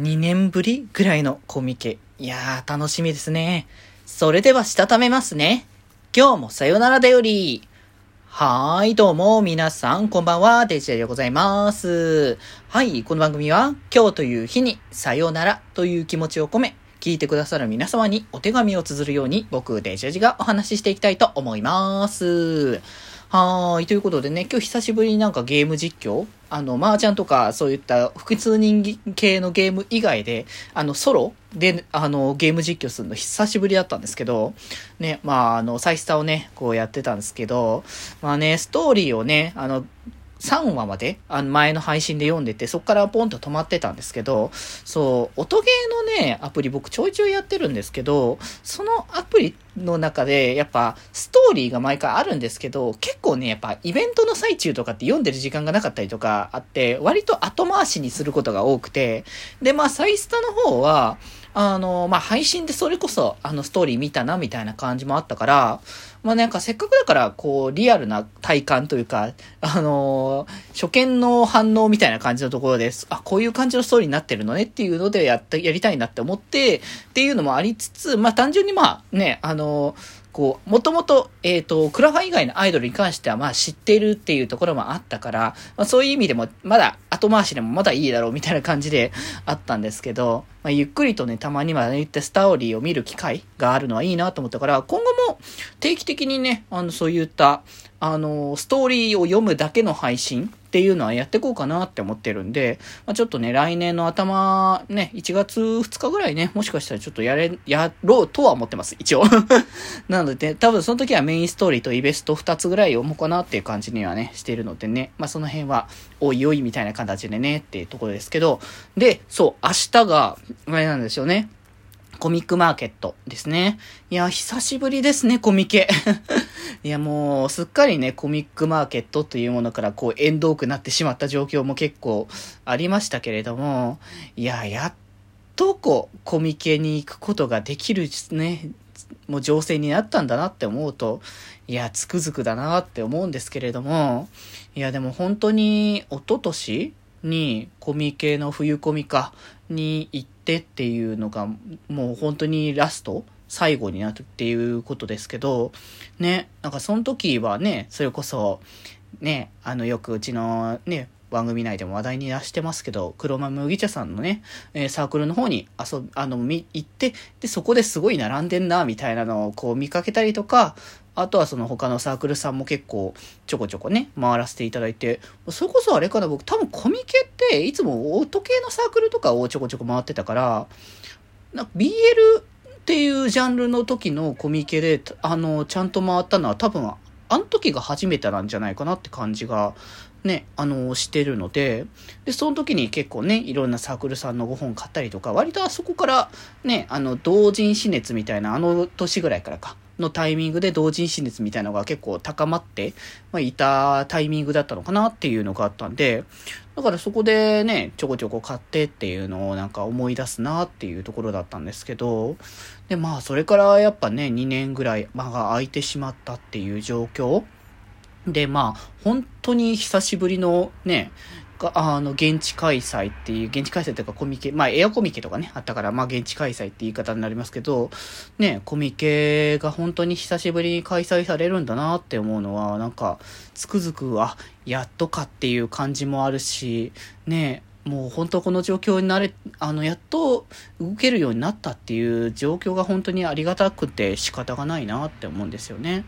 2年ぶりぐらいのコミケ。いやー、楽しみですね。それでは、したためますね。今日もさよならだより。はーい、どうも、皆さん、こんばんは、デジェでございます。はい、この番組は、今日という日に、さよならという気持ちを込め、聞いてくださる皆様にお手紙を綴るように、僕、デジェジがお話ししていきたいと思います。はーい。ということでね、今日久しぶりになんかゲーム実況？あの、麻雀とかそういった複数人系のゲーム以外で、あの、ソロ？で、あの、ゲーム実況するの久しぶりだったんですけど、ね、まあ、あの、サイスタをね、こうやってたんですけど、まあね、ストーリーをね、あの、3話まで、あの前の配信で読んでて、そこからポンと止まってたんですけど、そう、音ゲーのね、アプリ僕ちょいちょいやってるんですけど、そのアプリっての中で、やっぱ、ストーリーが毎回あるんですけど、結構ね、やっぱ、イベントの最中とかって読んでる時間がなかったりとかあって、割と後回しにすることが多くて、で、まあ、サイスタの方は、あの、まあ、配信でそれこそ、あの、ストーリー見たな、みたいな感じもあったから、まあ、なんかせっかくだから、こう、リアルな体感というか、あの初見の反応みたいな感じのところです。あ、こういう感じのストーリーになってるのねっていうのでやった、やりたいなって思って、っていうのもありつつ、まあ、単純にまあ、ね、あのこう、もともと、えっ、ー、と、クラファン以外のアイドルに関しては、まあ知っているっていうところもあったから、まあそういう意味でも、まだ後回しでもまだいいだろうみたいな感じであったんですけど、まあゆっくりとね、たまにはね、ってスターリーを見る機会があるのはいいなと思ったから、今後も定期的にね、あの、そういった、あの、ストーリーを読むだけの配信っていうのはやってこうかなって思ってるんで、まあ、ちょっとね、来年の頭、ね、1月2日ぐらいね、もしかしたらちょっとやれ、やろうとは思ってます、一応。なので、ね、多分その時はメインストーリーとイベスト2つぐらい読もうかなっていう感じにはね、してるのでね、まあその辺は、おいおいみたいな形でね、っていうところですけど、で、そう、明日が、あれなんですよね。コミックマーケットですね。いや、久しぶりですね、コミケ。いや、もう、すっかりね、コミックマーケットというものから、こう、縁遠くなってしまった状況も結構ありましたけれども、いや、やっとこう、コミケに行くことができるね、もう情勢になったんだなって思うと、いや、つくづくだなって思うんですけれども、いや、でも本当に、一昨年にコミケの冬コミかに行ってっていうのがもう本当にラスト最後になるっていうことですけど、ね、なんかその時はね、それこそ、ね、あのよくうちのね、番組内でも話題に出してますけど、黒豆麦茶さんのね、え、サークルの方に遊あの、み、行って、で、そこですごい並んでんな、みたいなのをこう見かけたりとか、あとはその他のサークルさんも結構ちょこちょこね、回らせていただいて、それこそあれかな、僕多分コミケっていつも音系のサークルとかをちょこちょこ回ってたから、なんか BL っていうジャンルの時のコミケで、あの、ちゃんと回ったのは多分、あの時が初めてなんじゃないかなって感じがね、あの、してるので、で、その時に結構ね、いろんなサークルさんのご本買ったりとか、割とあそこからね、あの、同人誌熱みたいな、あの年ぐらいからか、のタイミングで同人誌熱みたいなのが結構高まって、まあ、いたタイミングだったのかなっていうのがあったんで、だからそこでね、ちょこちょこ買ってっていうのをなんか思い出すなっていうところだったんですけど、で、まあそれからやっぱね、2年ぐらい間が空いてしまったっていう状況で、まあ、本当に久しぶりのね、あの、現地開催っていう、現地開催というかコミケ、まあ、エアコミケとかね、あったから、まあ、現地開催って言い方になりますけど、ね、コミケが本当に久しぶりに開催されるんだなって思うのは、なんか、つくづく、あ、やっとかっていう感じもあるし、ね、もう本当この状況になれ、あの、やっと動けるようになったっていう状況が本当にありがたくて仕方がないなって思うんですよね。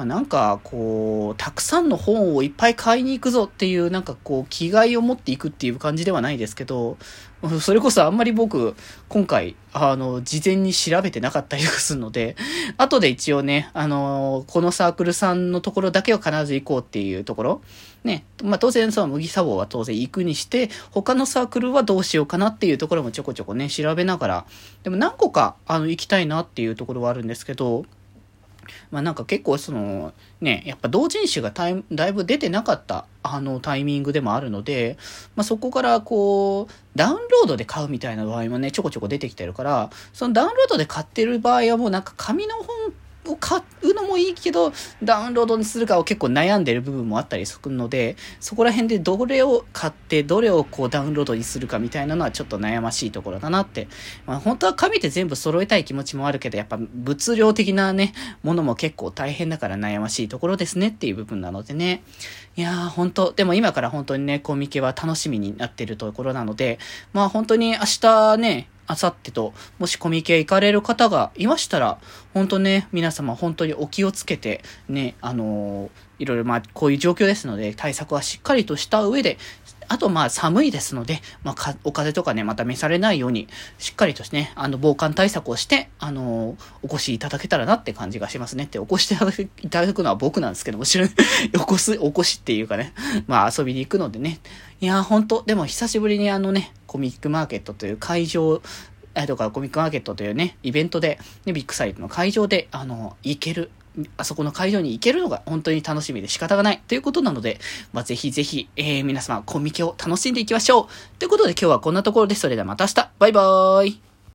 まあ、なんかこう、たくさんの本をいっぱい買いに行くぞっていう、なんかこう、気概を持っていくっていう感じではないですけど、それこそあんまり僕、今回、あの、事前に調べてなかったりとかするので、後で一応ね、あの、このサークルさんのところだけは必ず行こうっていうところ、ね、まあ当然その麦砂防は当然行くにして、他のサークルはどうしようかなっていうところもちょこちょこね、調べながら、でも何個か、あの、行きたいなっていうところはあるんですけど、まあなんか結構その、ね、やっぱ同人誌がだいぶ出てなかったあのタイミングでもあるので、まあそこからこう、ダウンロードで買うみたいな場合もね、ちょこちょこ出てきてるから、そのダウンロードで買ってる場合はもうなんか紙の本を買うのもいいけど、ダウンロードにするかを結構悩んでる部分もあったりするので、そこら辺でどれを買って、どれをこうダウンロードにするかみたいなのはちょっと悩ましいところだなって。まあ本当は紙で全部揃えたい気持ちもあるけど、やっぱ物量的なね、ものも結構大変だから悩ましいところですねっていう部分なのでね。いやー本当、でも今から本当にね、コミケは楽しみになってるところなので、まあ本当に明日ね、あさってと、もしコミケ行かれる方がいましたら、本当ね、皆様本当にお気をつけて、ね、あのー、いろいろまあ、こういう状況ですので、対策はしっかりとした上で、あとまあ寒いですので、まあお風邪とかね、また召されないように、しっかりとしね、あの防寒対策をして、あのー、お越しいただけたらなって感じがしますね。って、お越しいただくのは僕なんですけども、ちろん、お越す、お越しっていうかね、まあ遊びに行くのでね。いやーほんと、でも久しぶりにあのね、コミックマーケットという会場、えとかコミックマーケットというね、イベントで、ね、ビッグサイトの会場で、あの、行ける、あそこの会場に行けるのが本当に楽しみで仕方がないということなので、まあ、ぜひぜひ、えー、皆様コミケを楽しんでいきましょうということで今日はこんなところです。それではまた明日バイバーイ